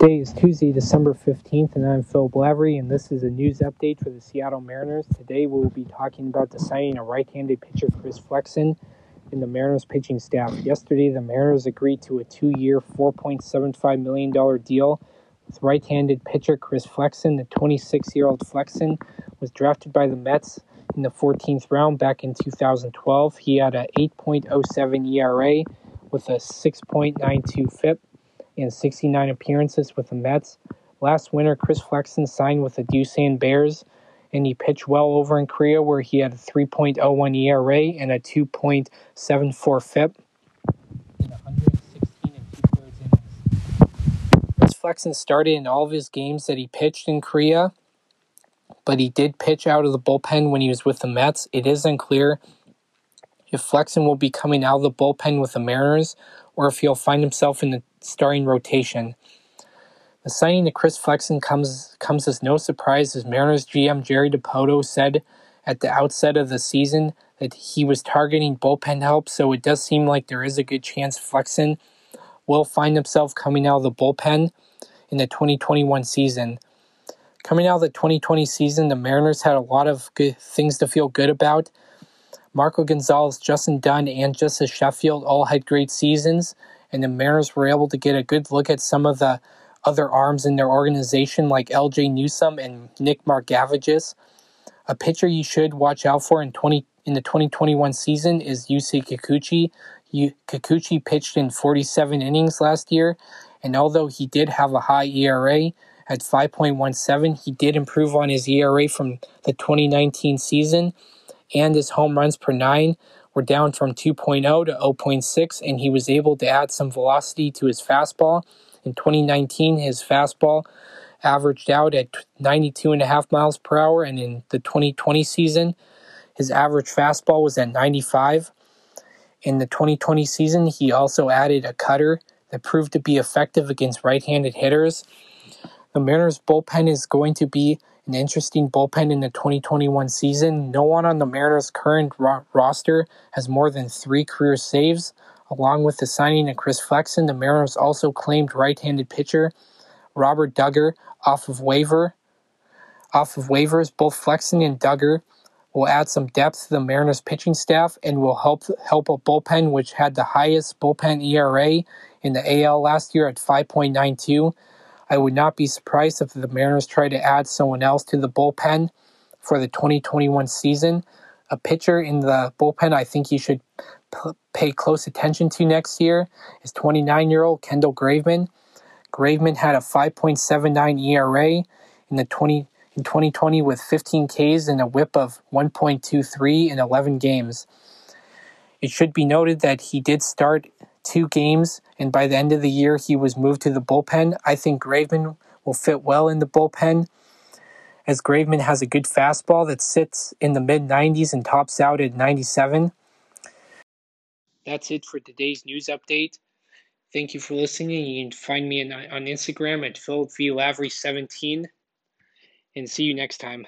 Today is Tuesday, December 15th, and I'm Phil Lavery, and this is a news update for the Seattle Mariners. Today we'll be talking about the signing of right handed pitcher Chris Flexen in the Mariners pitching staff. Yesterday, the Mariners agreed to a two year, $4.75 million deal with right handed pitcher Chris Flexen. The 26 year old Flexen was drafted by the Mets in the 14th round back in 2012. He had an 8.07 ERA with a 6.92 FIP in 69 appearances with the Mets. Last winter, Chris Flexen signed with the Doosan Bears, and he pitched well over in Korea, where he had a 3.01 ERA and a 2.74 FIP. In 116 and two thirds innings. Chris Flexen started in all of his games that he pitched in Korea, but he did pitch out of the bullpen when he was with the Mets. It is unclear if Flexen will be coming out of the bullpen with the Mariners or if he'll find himself in the starting rotation. The signing of Chris Flexen comes comes as no surprise as Mariners GM Jerry Dipoto said at the outset of the season that he was targeting bullpen help, so it does seem like there is a good chance Flexen will find himself coming out of the bullpen in the 2021 season. Coming out of the 2020 season, the Mariners had a lot of good things to feel good about. Marco Gonzales, Justin Dunn, and Justus Sheffield all had great seasons, and the Mariners were able to get a good look at some of the other arms in their organization, like Ljay Newsome and Nick Margevicius. A pitcher you should watch out for in 20 in the 2021 season is Yusei Kikuchi. Kikuchi pitched in 47 innings last year, and although he did have a high ERA at 5.17, he did improve on his ERA from the 2019 season and his home runs per nine were down from 2.0 to 0.6, and he was able to add some velocity to his fastball. In 2019, his fastball averaged out at 92.5 miles per hour, and in the 2020 season, his average fastball was at 95. In the 2020 season, he also added a cutter that proved to be effective against right handed hitters. The Mariners' bullpen is going to be an interesting bullpen in the 2021 season. No one on the Mariners' current ro- roster has more than three career saves. Along with the signing of Chris Flexen, the Mariners also claimed right-handed pitcher Robert Dugger off of waiver. Off of waivers, both Flexen and Dugger will add some depth to the Mariners pitching staff and will help help a bullpen which had the highest bullpen ERA in the AL last year at 5.92 I would not be surprised if the Mariners try to add someone else to the bullpen for the 2021 season. A pitcher in the bullpen I think you should p- pay close attention to next year is 29 year old Kendall Graveman. Graveman had a 5.79 ERA in the 20 in 2020 with 15 Ks and a whip of 1.23 in 11 games. It should be noted that he did start two games, and by the end of the year, he was moved to the bullpen. I think Graveman will fit well in the bullpen, as Graveman has a good fastball that sits in the mid 90s and tops out at 97. That's it for today's news update. Thank you for listening. You can find me on Instagram at Philip 17 and see you next time.